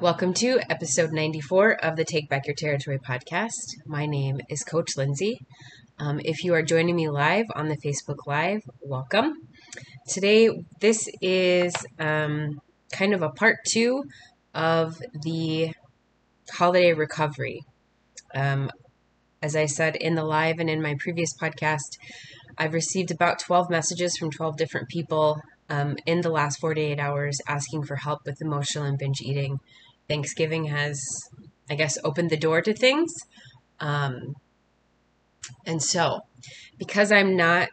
Welcome to episode 94 of the Take Back Your Territory podcast. My name is Coach Lindsay. Um, if you are joining me live on the Facebook Live, welcome. Today, this is um, kind of a part two of the holiday recovery. Um, as I said in the live and in my previous podcast, I've received about 12 messages from 12 different people um, in the last 48 hours asking for help with emotional and binge eating. Thanksgiving has, I guess, opened the door to things. Um, and so, because I'm not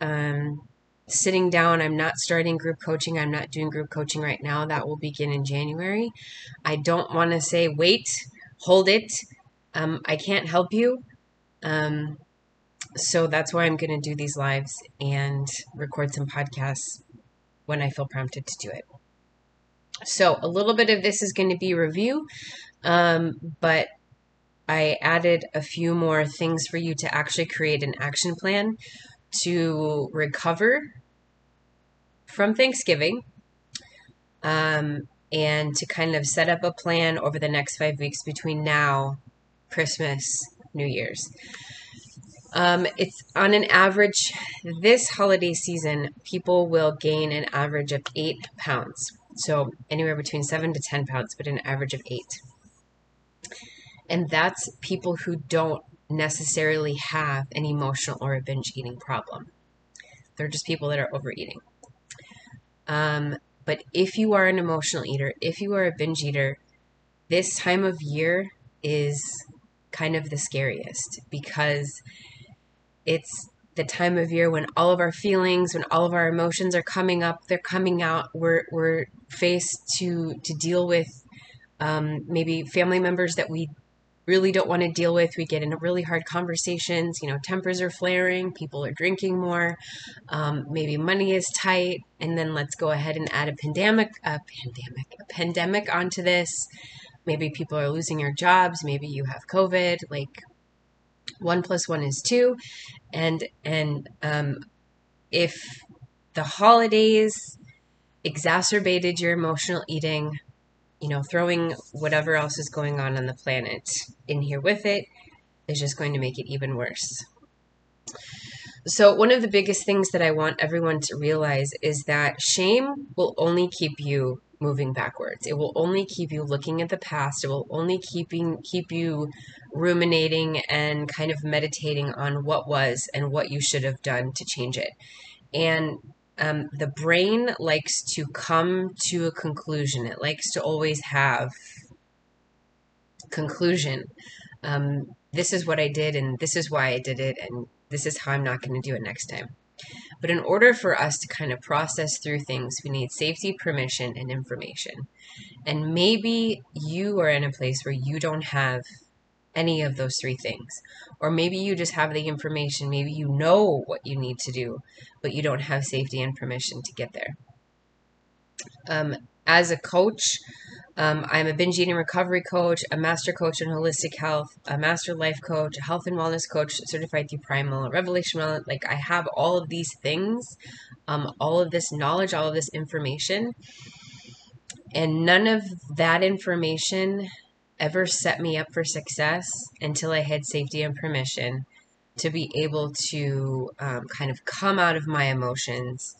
um, sitting down, I'm not starting group coaching, I'm not doing group coaching right now, that will begin in January. I don't want to say, wait, hold it. Um, I can't help you. Um, so that's why I'm going to do these lives and record some podcasts when I feel prompted to do it. So a little bit of this is going to be review, um, but I added a few more things for you to actually create an action plan to recover from Thanksgiving um, and to kind of set up a plan over the next five weeks between now, Christmas, New Year's. Um, it's on an average, this holiday season, people will gain an average of eight pounds. So anywhere between seven to 10 pounds, but an average of eight. And that's people who don't necessarily have an emotional or a binge eating problem. They're just people that are overeating. Um, but if you are an emotional eater, if you are a binge eater, this time of year is kind of the scariest because it's the time of year when all of our feelings, when all of our emotions are coming up, they're coming out. We're we're faced to to deal with um, maybe family members that we really don't want to deal with. We get into really hard conversations. You know, tempers are flaring. People are drinking more. Um, maybe money is tight, and then let's go ahead and add a pandemic, a pandemic, a pandemic onto this. Maybe people are losing their jobs. Maybe you have COVID. Like one plus one is two and and um, if the holidays exacerbated your emotional eating you know throwing whatever else is going on on the planet in here with it is just going to make it even worse so one of the biggest things that i want everyone to realize is that shame will only keep you moving backwards. It will only keep you looking at the past. It will only keeping keep you ruminating and kind of meditating on what was and what you should have done to change it. And um, the brain likes to come to a conclusion. It likes to always have conclusion. Um, this is what I did, and this is why I did it, and this is how I'm not going to do it next time. But in order for us to kind of process through things, we need safety, permission, and information. And maybe you are in a place where you don't have any of those three things. Or maybe you just have the information, maybe you know what you need to do, but you don't have safety and permission to get there. Um, as a coach, um, I'm a binge eating recovery coach, a master coach in holistic health, a master life coach, a health and wellness coach, certified through Primal, Revelation Wellness. Like I have all of these things, um, all of this knowledge, all of this information, and none of that information ever set me up for success until I had safety and permission to be able to um, kind of come out of my emotions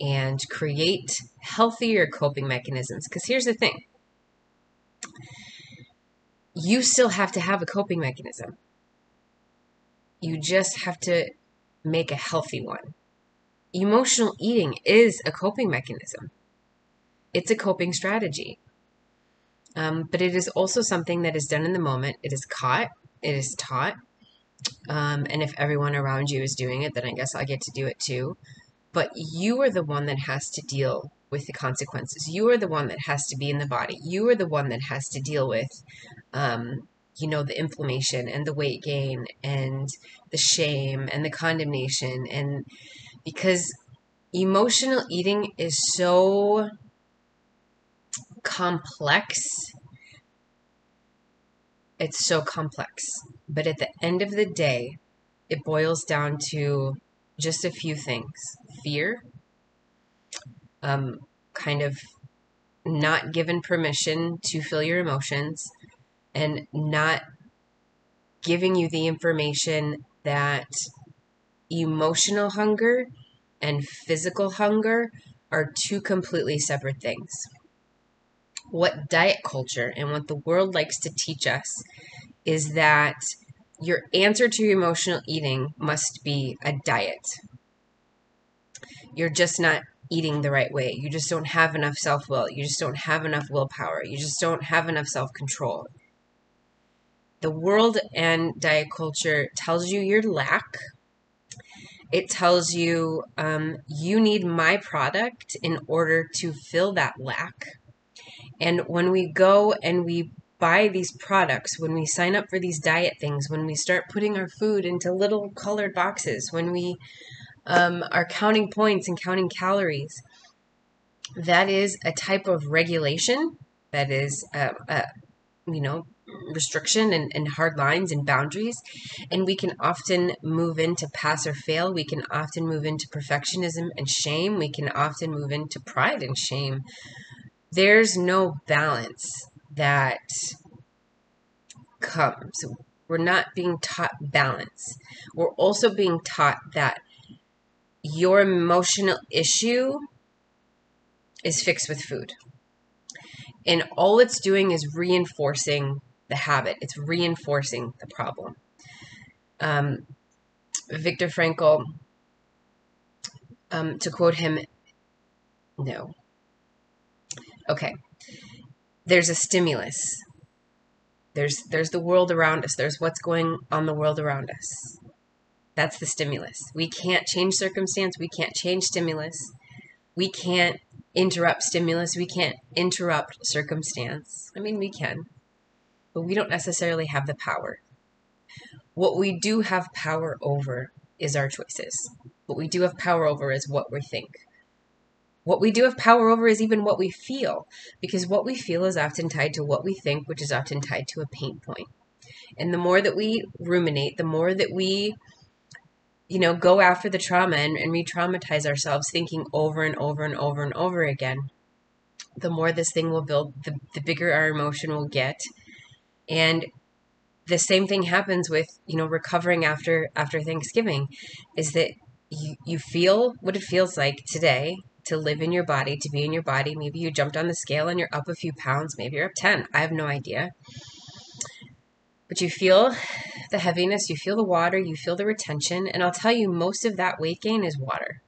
and create healthier coping mechanisms. Because here's the thing you still have to have a coping mechanism. You just have to make a healthy one. Emotional eating is a coping mechanism, it's a coping strategy. Um, but it is also something that is done in the moment. It is caught, it is taught. Um, and if everyone around you is doing it, then I guess I get to do it too. But you are the one that has to deal with the consequences. You are the one that has to be in the body. You are the one that has to deal with, um, you know, the inflammation and the weight gain and the shame and the condemnation. And because emotional eating is so complex, it's so complex. But at the end of the day, it boils down to just a few things fear, um, kind of not given permission to feel your emotions and not giving you the information that emotional hunger and physical hunger are two completely separate things. What diet culture and what the world likes to teach us is that your answer to your emotional eating must be a diet. You're just not eating the right way. You just don't have enough self will. You just don't have enough willpower. You just don't have enough self control. The world and diet culture tells you your lack. It tells you um, you need my product in order to fill that lack. And when we go and we buy these products, when we sign up for these diet things, when we start putting our food into little colored boxes, when we um, are counting points and counting calories, that is a type of regulation. That is, a, a you know, restriction and, and hard lines and boundaries. And we can often move into pass or fail. We can often move into perfectionism and shame. We can often move into pride and shame. There's no balance that comes. We're not being taught balance. We're also being taught that your emotional issue is fixed with food. And all it's doing is reinforcing the habit, it's reinforcing the problem. Um, Viktor Frankl, um, to quote him, no. Okay. There's a stimulus. There's there's the world around us. There's what's going on the world around us. That's the stimulus. We can't change circumstance. We can't change stimulus. We can't interrupt stimulus. We can't interrupt circumstance. I mean, we can, but we don't necessarily have the power. What we do have power over is our choices. What we do have power over is what we think. What we do have power over is even what we feel, because what we feel is often tied to what we think, which is often tied to a pain point. And the more that we ruminate, the more that we you know, go after the trauma and, and re traumatize ourselves, thinking over and over and over and over again, the more this thing will build, the, the bigger our emotion will get. And the same thing happens with, you know, recovering after after Thanksgiving, is that you, you feel what it feels like today to live in your body, to be in your body. Maybe you jumped on the scale and you're up a few pounds, maybe you're up 10. I have no idea. But you feel the heaviness, you feel the water, you feel the retention, and I'll tell you most of that weight gain is water.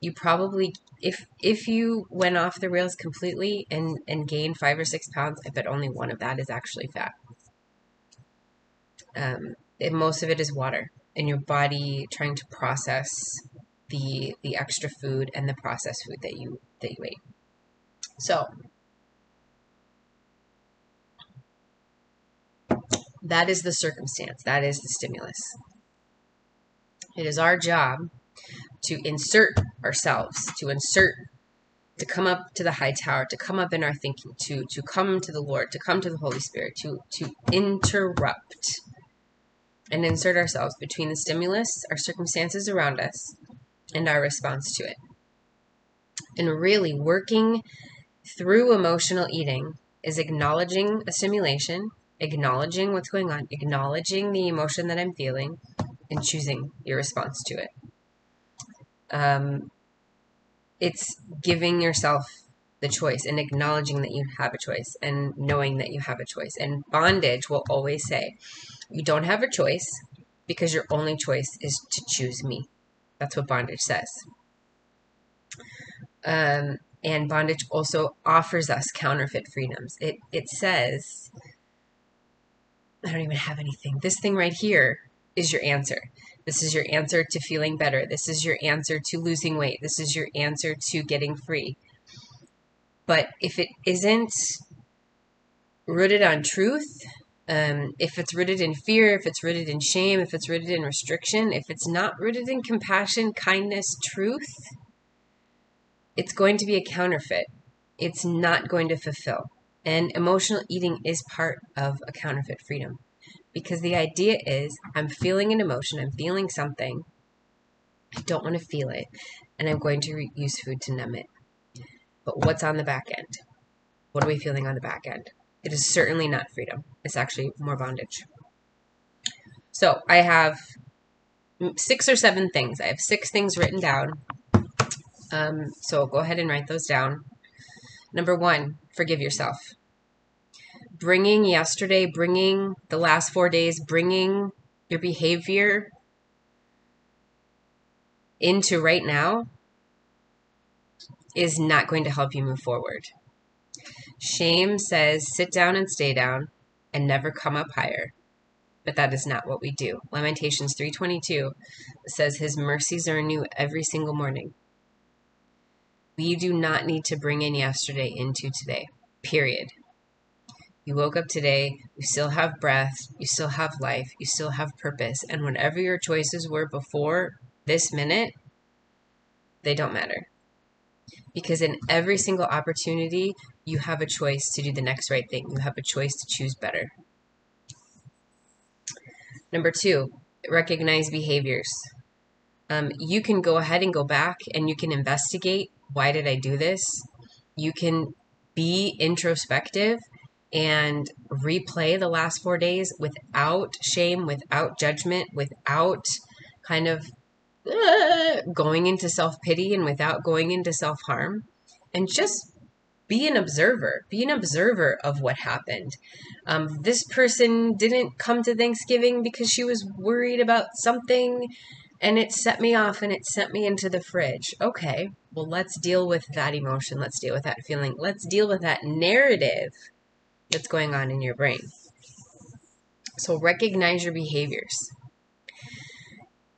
You probably if if you went off the rails completely and and gained 5 or 6 pounds, I bet only one of that is actually fat. Um, and most of it is water and your body trying to process the the extra food and the processed food that you that you ate. So, That is the circumstance, that is the stimulus. It is our job to insert ourselves, to insert, to come up to the high tower, to come up in our thinking, to to come to the Lord, to come to the Holy Spirit, to to interrupt and insert ourselves between the stimulus, our circumstances around us, and our response to it. And really working through emotional eating is acknowledging a stimulation acknowledging what's going on, acknowledging the emotion that I'm feeling, and choosing your response to it. Um, it's giving yourself the choice and acknowledging that you have a choice and knowing that you have a choice. And bondage will always say, you don't have a choice because your only choice is to choose me. That's what bondage says. Um, and bondage also offers us counterfeit freedoms. It it says I don't even have anything. This thing right here is your answer. This is your answer to feeling better. This is your answer to losing weight. This is your answer to getting free. But if it isn't rooted on truth, um, if it's rooted in fear, if it's rooted in shame, if it's rooted in restriction, if it's not rooted in compassion, kindness, truth, it's going to be a counterfeit. It's not going to fulfill. And emotional eating is part of a counterfeit freedom because the idea is I'm feeling an emotion, I'm feeling something, I don't want to feel it, and I'm going to re- use food to numb it. But what's on the back end? what are we feeling on the back end? It is certainly not freedom. It's actually more bondage. So I have six or seven things. I have six things written down. Um, so go ahead and write those down. Number one, forgive yourself. Bringing yesterday, bringing the last four days, bringing your behavior into right now is not going to help you move forward. Shame says sit down and stay down and never come up higher. But that is not what we do. Lamentations 3:22 says his mercies are new every single morning. We do not need to bring in yesterday into today. Period. You woke up today, you still have breath, you still have life, you still have purpose, and whatever your choices were before this minute, they don't matter. Because in every single opportunity, you have a choice to do the next right thing. You have a choice to choose better. Number two, recognize behaviors. Um, you can go ahead and go back and you can investigate why did I do this? You can be introspective and replay the last four days without shame, without judgment, without kind of going into self pity and without going into self harm. And just be an observer. Be an observer of what happened. Um, this person didn't come to Thanksgiving because she was worried about something and it set me off and it sent me into the fridge. Okay, well, let's deal with that emotion. Let's deal with that feeling. Let's deal with that narrative that's going on in your brain. So recognize your behaviors.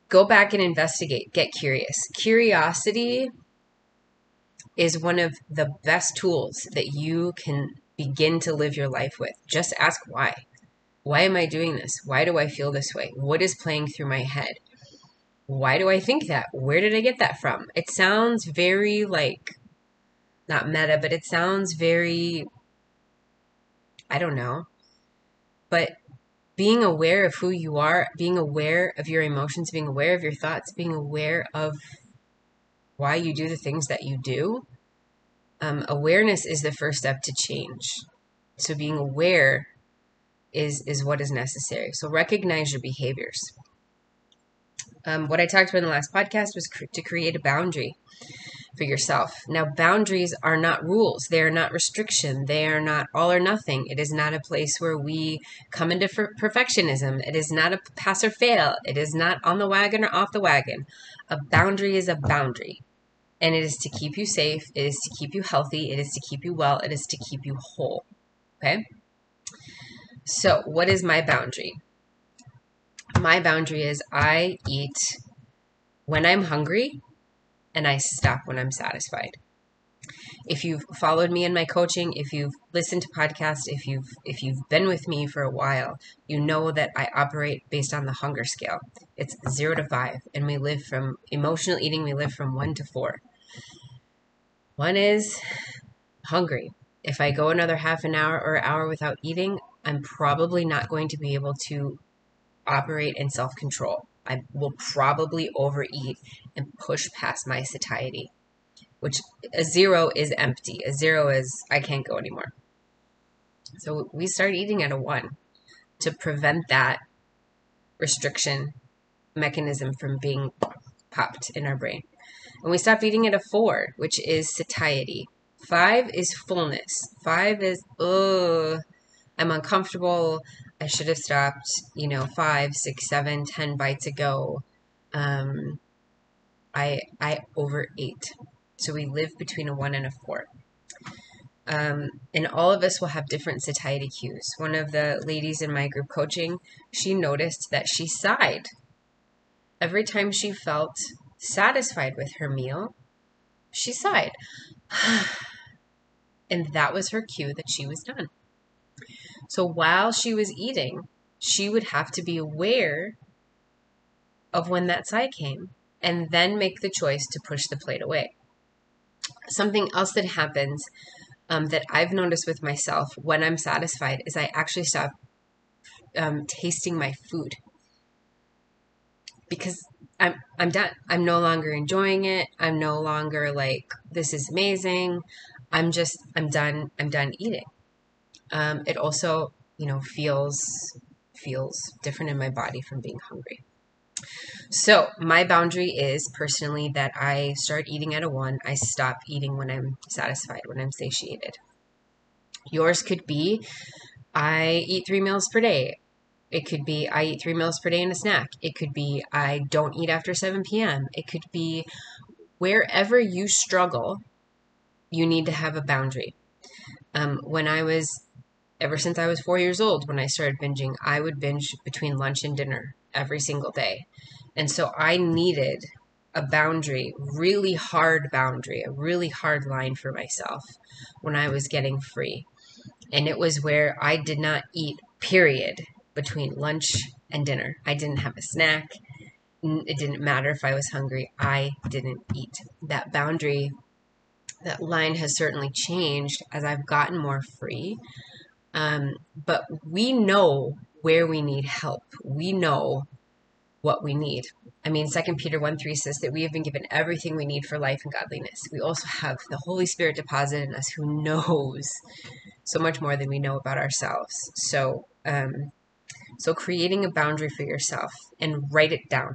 Go back and investigate. Get curious. Curiosity is one of the best tools that you can begin to live your life with. Just ask why. Why am I doing this? Why do I feel this way? What is playing through my head? Why do I think that? Where did I get that from? It sounds very like, not meta, but it sounds very, I don't know. But being aware of who you are, being aware of your emotions, being aware of your thoughts, being aware of why you do the things that you do, um, awareness is the first step to change. So being aware is is what is necessary. So recognize your behaviors. Um, what I talked about in the last podcast was cr- to create a boundary for yourself. Now, boundaries are not rules. They are not restriction. They are not all or nothing. It is not a place where we come into perfectionism. It is not a pass or fail. It is not on the wagon or off the wagon. A boundary is a boundary. And it is to keep you safe. It is to keep you healthy. It is to keep you well. It is to keep you whole. Okay? So, what is my boundary? my boundary is I eat when I'm hungry and I stop when I'm satisfied. If you've followed me in my coaching, if you've listened to podcasts, if you've if you've been with me for a while, you know that I operate based on the hunger scale. It's 0 to 5 and we live from emotional eating we live from 1 to 4. One is hungry. If I go another half an hour or hour without eating, I'm probably not going to be able to operate in self control. I will probably overeat and push past my satiety, which a zero is empty. A zero is I can't go anymore. So we start eating at a one to prevent that restriction mechanism from being popped in our brain. And we stop eating at a four, which is satiety. Five is fullness. Five is, ugh, I'm uncomfortable. I should have stopped, you know, five, six, seven, ten bites ago. Um, I I overate. So we live between a one and a four. Um, and all of us will have different satiety cues. One of the ladies in my group coaching, she noticed that she sighed every time she felt satisfied with her meal. She sighed. and that was her cue that she was done. So while she was eating, she would have to be aware of when that sigh came and then make the choice to push the plate away. Something else that happens um, that I've noticed with myself when I'm satisfied is I actually stop um, tasting my food because I'm I'm done. I'm no longer enjoying it. I'm no longer like this is amazing. I'm just, I'm done, I'm done eating. Um, it also, you know, feels, feels different in my body from being hungry. So my boundary is personally that I start eating at a one. I stop eating when I'm satisfied, when I'm satiated. Yours could be I eat three meals per day. It could be I eat three meals per day and a snack. It could be I don't eat after 7 p.m. It could be wherever you struggle, you need to have a boundary. Um, when I was, ever since I was four years old, when I started binging, I would binge between lunch and dinner every single day. And so I needed a boundary, really hard boundary, a really hard line for myself when I was getting free. And it was where I did not eat, period, between lunch and dinner. I didn't have a snack. It didn't matter if I was hungry. I didn't eat. That boundary, that line has certainly changed as I've gotten more free. Um, but we know where we need help. We know what we need. I mean, Second Peter 1 3 says that we have been given everything we need for life and godliness. We also have the Holy Spirit deposited in us who knows so much more than we know about ourselves. So, um, so creating a boundary for yourself and write it down.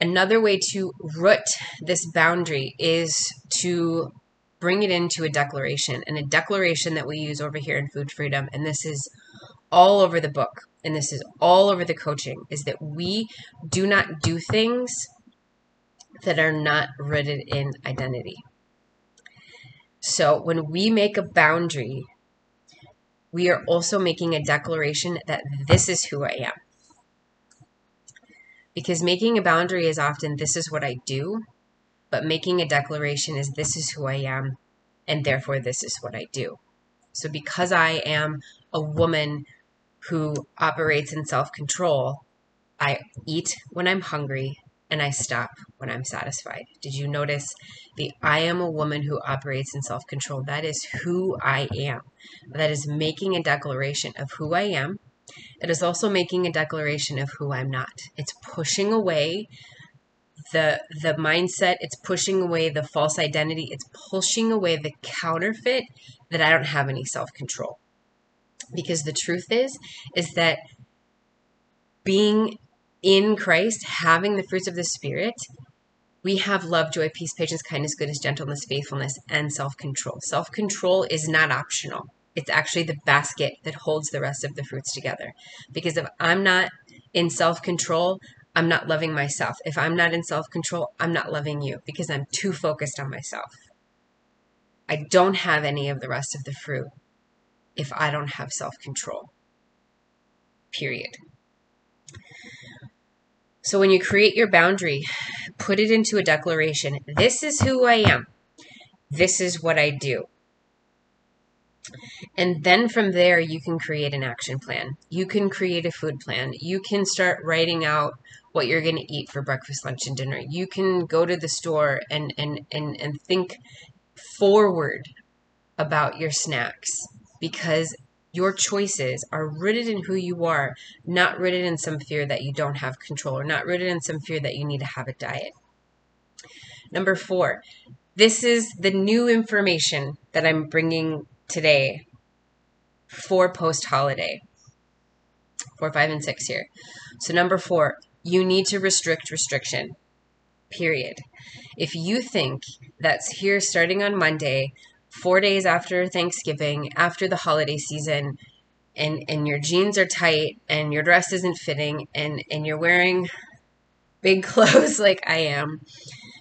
Another way to root this boundary is to bring it into a declaration and a declaration that we use over here in Food Freedom. And this is all over the book and this is all over the coaching is that we do not do things that are not rooted in identity. So when we make a boundary, we are also making a declaration that this is who I am. Because making a boundary is often this is what I do, but making a declaration is this is who I am, and therefore this is what I do. So because I am a woman who operates in self control, I eat when I'm hungry and I stop when I'm satisfied. Did you notice the I am a woman who operates in self control? That is who I am. That is making a declaration of who I am. It is also making a declaration of who I'm not. It's pushing away the the mindset, it's pushing away the false identity, it's pushing away the counterfeit that I don't have any self control. Because the truth is, is that being in Christ, having the fruits of the Spirit, we have love, joy, peace, patience, kindness, goodness, gentleness, faithfulness, and self control. Self control is not optional. It's actually the basket that holds the rest of the fruits together. Because if I'm not in self control, I'm not loving myself. If I'm not in self control, I'm not loving you because I'm too focused on myself. I don't have any of the rest of the fruit if I don't have self control. Period. So when you create your boundary, put it into a declaration. This is who I am. This is what I do. And then from there, you can create an action plan. You can create a food plan. You can start writing out what you're going to eat for breakfast, lunch, and dinner. You can go to the store and, and, and, and think forward about your snacks because your choices are rooted in who you are, not rooted in some fear that you don't have control or not rooted in some fear that you need to have a diet. Number four, this is the new information that I'm bringing today for post holiday. Four, five, and six here. So, number four, you need to restrict restriction, period. If you think that's here starting on Monday, four days after Thanksgiving, after the holiday season, and and your jeans are tight and your dress isn't fitting and and you're wearing big clothes like I am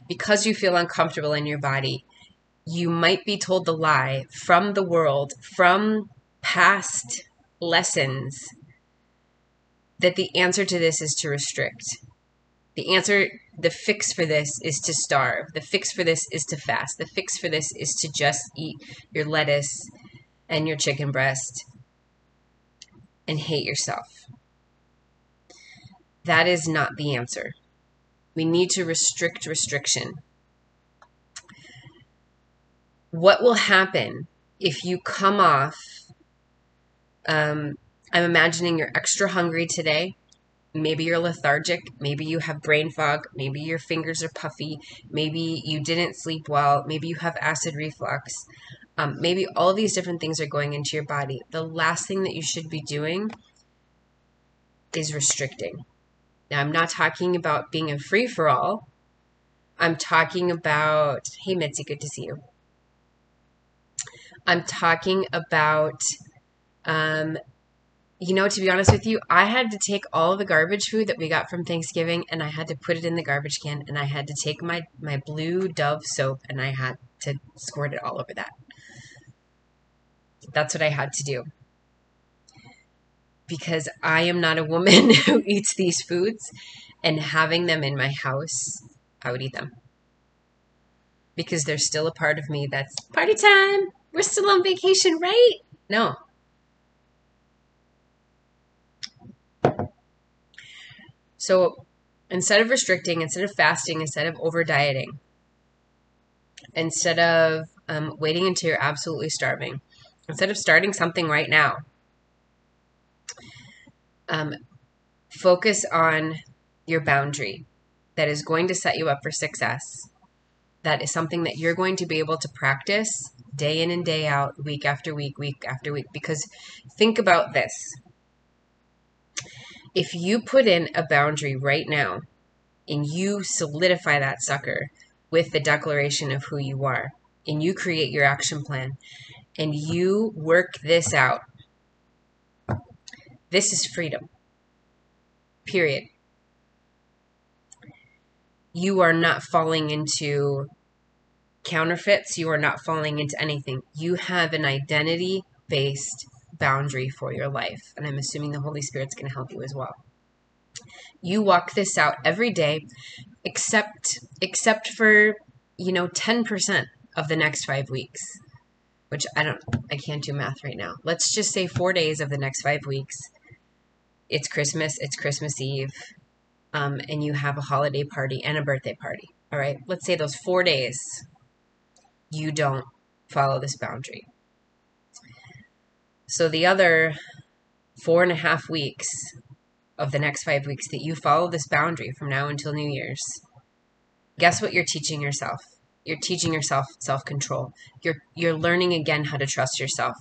because you feel uncomfortable in your body, you might be told the lie from the world, from past lessons that the answer to this is to restrict. The answer, the fix for this is to starve. The fix for this is to fast. The fix for this is to just eat your lettuce and your chicken breast and hate yourself. That is not the answer. We need to restrict restriction. What will happen if you come off? Um, I'm imagining you're extra hungry today Maybe you're lethargic. Maybe you have brain fog. Maybe your fingers are puffy. Maybe you didn't sleep well. Maybe you have acid reflux. Um, maybe all these different things are going into your body. The last thing that you should be doing is restricting. Now, I'm not talking about being a free for all. I'm talking about, hey, Mitzi, good to see you. I'm talking about um, you know, to be honest with you, I had to take all the garbage food that we got from Thanksgiving and I had to put it in the garbage can and I had to take my, my blue Dove soap and I had to squirt it all over that. That's what I had to do. Because I am not a woman who eats these foods and having them in my house, I would eat them. Because there's still a part of me that's party time. We're still on vacation, right? No, So instead of restricting, instead of fasting, instead of over dieting, instead of um, waiting until you're absolutely starving, instead of starting something right now, um, focus on your boundary that is going to set you up for success. That is something that you're going to be able to practice day in and day out, week after week, week after week. Because think about this if you put in a boundary right now and you solidify that sucker with the declaration of who you are and you create your action plan and you work this out, this is freedom. Period. You are not falling into counterfeits. You are not falling into anything. You have an identity based boundary for your life. And I'm assuming the Holy Spirit's going to help you as well. You walk this out every day, except except for you know 10% of the next five weeks, which I don't, I can't do math right now. Let's just say four days of the next five weeks. It's Christmas. It's Christmas Eve, um, and you have a holiday party and a birthday party. All right. Let's say those four days, you don't follow this boundary so the other four and a half weeks of the next five weeks that you follow this boundary from now until New Year's, guess what you're teaching yourself? You're teaching yourself self-control. You're you're learning again how to trust yourself.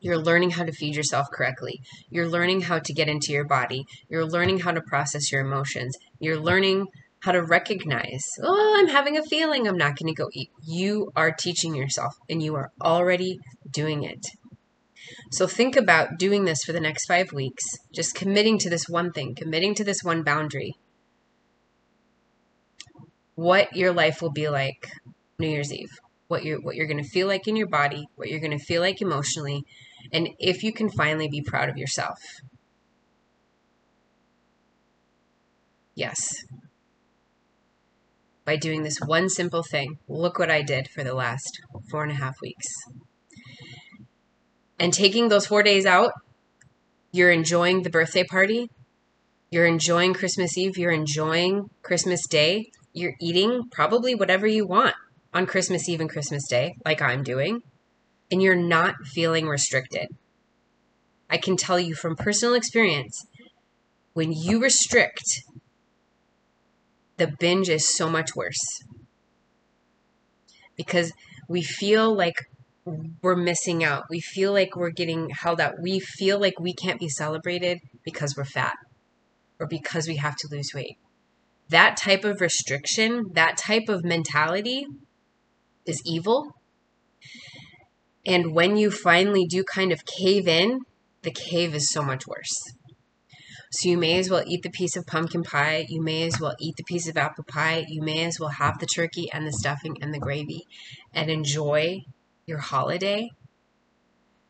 You're learning how to feed yourself correctly. You're learning how to get into your body. You're learning how to process your emotions. You're learning how to recognize, oh, I'm having a feeling, I'm not going to go eat. You are teaching yourself and you are already doing it. So think about doing this for the next five weeks, just committing to this one thing, committing to this one boundary. What your life will be like New Year's Eve, what you're what you're going to feel like in your body, what you're going to feel like emotionally, and if you can finally be proud of yourself. Yes. By doing this one simple thing, look what I did for the last four and a half weeks and taking those four days out, you're enjoying the birthday party, you're enjoying Christmas Eve, you're enjoying Christmas Day, you're eating probably whatever you want on Christmas Eve and Christmas Day, like I'm doing, and you're not feeling restricted. I can tell you from personal experience, when you restrict, the binge is so much worse. Because we feel like we're missing out. We feel like we're getting held out. We feel like we can't be celebrated because we're fat or because we have to lose weight. That type of restriction, that type of mentality is evil. And when you finally do kind of cave in, the cave is so much worse. So you may as well eat the piece of pumpkin pie. You may as well eat the piece of apple pie. You may as well have the turkey and the stuffing and the gravy and enjoy your holiday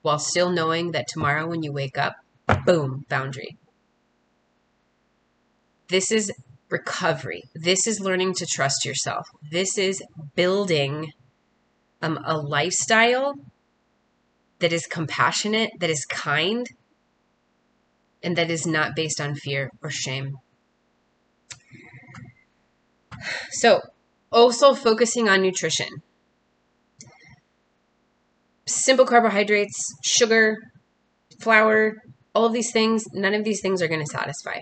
while still knowing that tomorrow when you wake up, boom, boundary. This is recovery. This is learning to trust yourself. This is building um, a lifestyle that is compassionate, that is kind, and that is not based on fear or shame. So, also focusing on nutrition simple carbohydrates, sugar, flour, all of these things, none of these things are going to satisfy.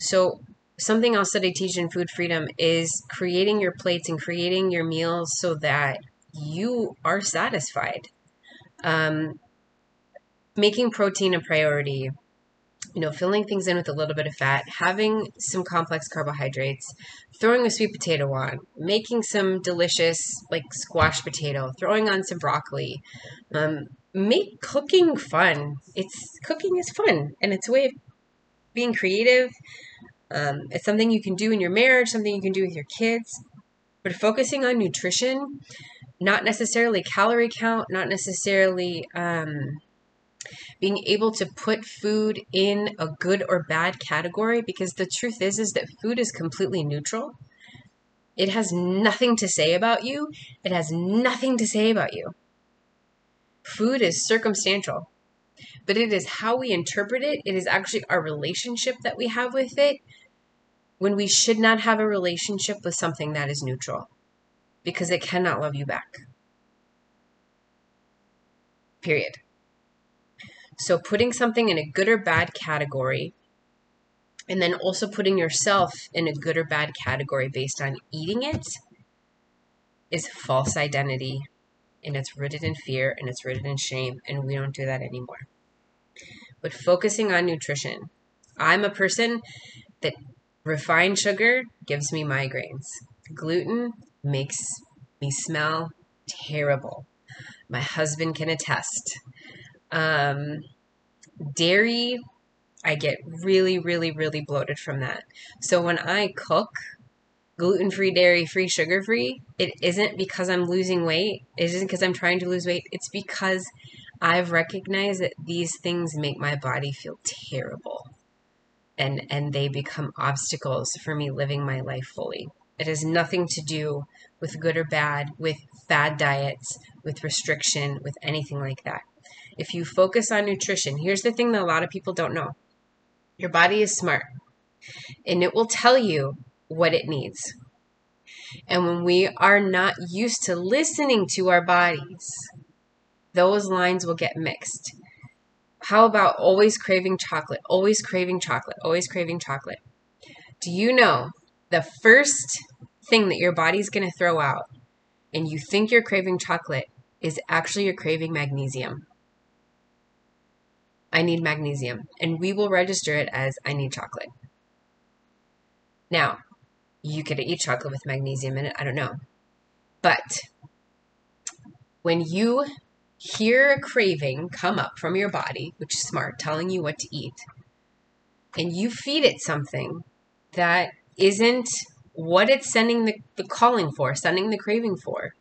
So, something else that I teach in Food Freedom is creating your plates and creating your meals so that you are satisfied. Um, making protein a priority, you know, filling things in with a little bit of fat, having some complex carbohydrates, throwing a sweet potato on, making some delicious like squash potato, throwing on some broccoli. Um, make cooking fun. It's cooking is fun and it's a way of being creative. Um, it's something you can do in your marriage, something you can do with your kids. But focusing on nutrition, not necessarily calorie count, not necessarily um, being able to put food in a good or bad category because the truth is is that food is completely neutral. It has nothing to say about you. It has nothing to say about you. Food is circumstantial, but it is how we interpret it. It is actually our relationship that we have with it when we should not have a relationship with something that is neutral because it cannot love you back. Period. So putting something in a good or bad category, and then also putting yourself in a good or bad category based on eating it is false identity and it's rooted in fear and it's rooted in shame and we don't do that anymore. But focusing on nutrition. I'm a person that refined sugar gives me migraines. Gluten makes me smell terrible. My husband can attest um, dairy, I get really, really, really bloated from that. So when I cook gluten free, dairy free, sugar free, it isn't because I'm losing weight. It isn't because I'm trying to lose weight. It's because I've recognized that these things make my body feel terrible. And, and they become obstacles for me living my life fully. It has nothing to do with good or bad, with fad diets, with restriction, with anything like that. If you focus on nutrition, here's the thing that a lot of people don't know your body is smart and it will tell you what it needs. And when we are not used to listening to our bodies, those lines will get mixed. How about always craving chocolate, always craving chocolate, always craving chocolate? Do you know the first thing that your body's going to throw out and you think you're craving chocolate is actually you're craving magnesium? I need magnesium, and we will register it as I need chocolate. Now, you could eat chocolate with magnesium in it, I don't know. But when you hear a craving come up from your body, which is smart, telling you what to eat, and you feed it something that isn't what it's sending the, the calling for, sending the craving for,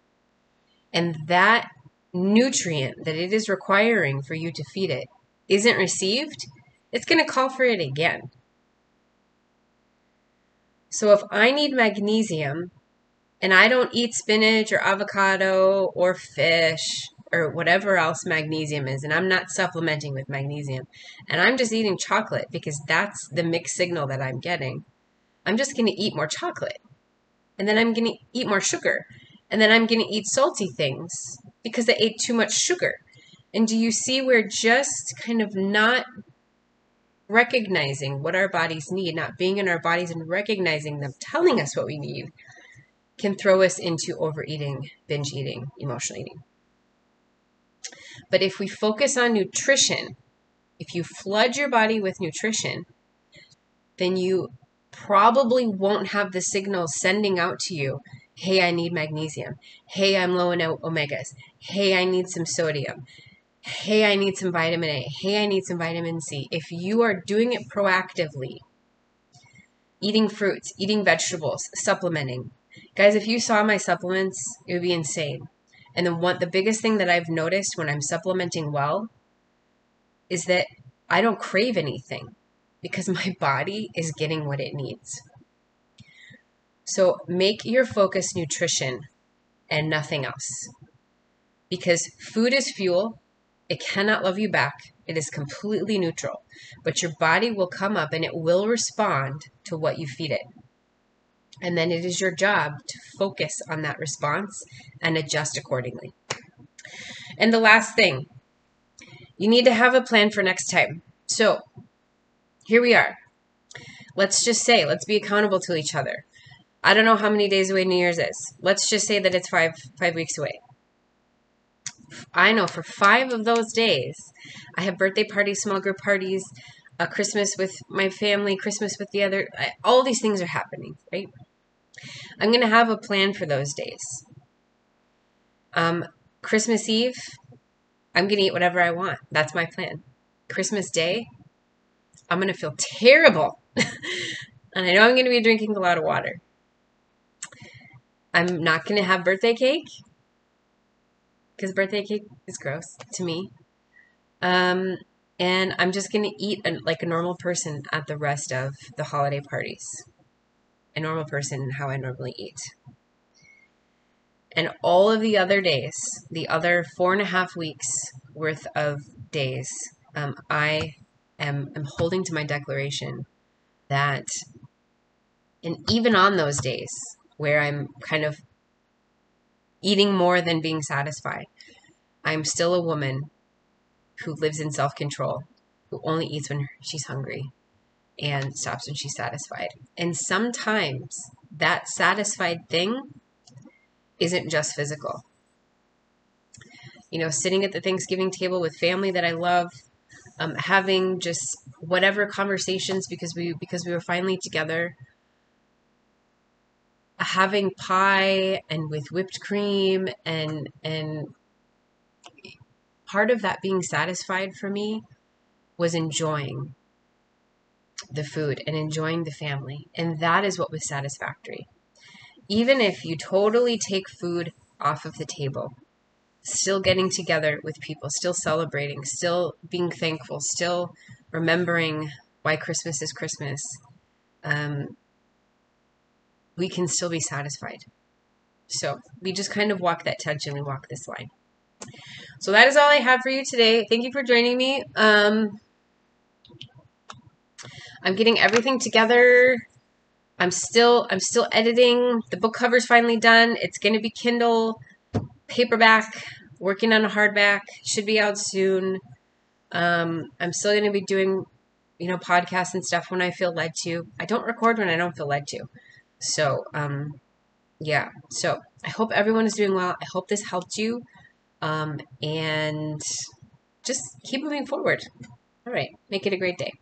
and that nutrient that it is requiring for you to feed it isn't received, it's going to call for it again. So if I need magnesium and I don't eat spinach or avocado or fish or whatever else magnesium is, and I'm not supplementing with magnesium, and I'm just eating chocolate because that's the mixed signal that I'm getting, I'm just going to eat more chocolate. And then I'm going to eat more sugar. And then I'm going to eat salty things because I ate too much sugar. And do you see we're just kind of not recognizing what our bodies need, not being in our bodies and recognizing them, telling us what we need, can throw us into overeating, binge eating, emotional eating. But if we focus on nutrition, if you flood your body with nutrition, then you probably won't have the signals sending out to you hey, I need magnesium. Hey, I'm low in omegas. Hey, I need some sodium hey, I need some vitamin A, hey, I need some vitamin C, if you are doing it proactively, eating fruits, eating vegetables, supplementing. Guys, if you saw my supplements, it would be insane. And the one the biggest thing that I've noticed when I'm supplementing well is that I don't crave anything because my body is getting what it needs. So make your focus nutrition and nothing else. Because food is fuel, it cannot love you back. It is completely neutral. But your body will come up and it will respond to what you feed it. And then it is your job to focus on that response and adjust accordingly. And the last thing, you need to have a plan for next time. So here we are. Let's just say, let's be accountable to each other. I don't know how many days away New Year's is. Let's just say that it's five five weeks away. I know for five of those days, I have birthday parties, small group parties, a Christmas with my family, Christmas with the other. All these things are happening, right? I'm going to have a plan for those days. Um, Christmas Eve, I'm going to eat whatever I want. That's my plan. Christmas Day, I'm going to feel terrible. and I know I'm going to be drinking a lot of water. I'm not going to have birthday cake because birthday cake is gross to me. Um, and I'm just going to eat a, like a normal person at the rest of the holiday parties. A normal person, how I normally eat. And all of the other days, the other four and a half weeks worth of days, um, I am, am holding to my declaration that, and even on those days where I'm kind of eating more than being satisfied, I'm still a woman who lives in self control, who only eats when she's hungry and stops when she's satisfied. And sometimes that satisfied thing isn't just physical. You know, sitting at the Thanksgiving table with family that I love, um, having just whatever conversations because we because we were finally together having pie and with whipped cream and and part of that being satisfied for me was enjoying the food and enjoying the family and that is what was satisfactory even if you totally take food off of the table still getting together with people still celebrating still being thankful still remembering why christmas is christmas um, we can still be satisfied. So we just kind of walk that tension, we walk this line. So that is all I have for you today. Thank you for joining me. Um, I'm getting everything together. I'm still I'm still editing. The book cover's finally done. It's going to be Kindle, paperback, working on a hardback. Should be out soon. Um, I'm still going to be doing, you know, podcasts and stuff when I feel led to. I don't record when I don't feel led to. So, um, yeah. So I hope everyone is doing well. I hope this helped you. Um, and just keep moving forward. All right. Make it a great day.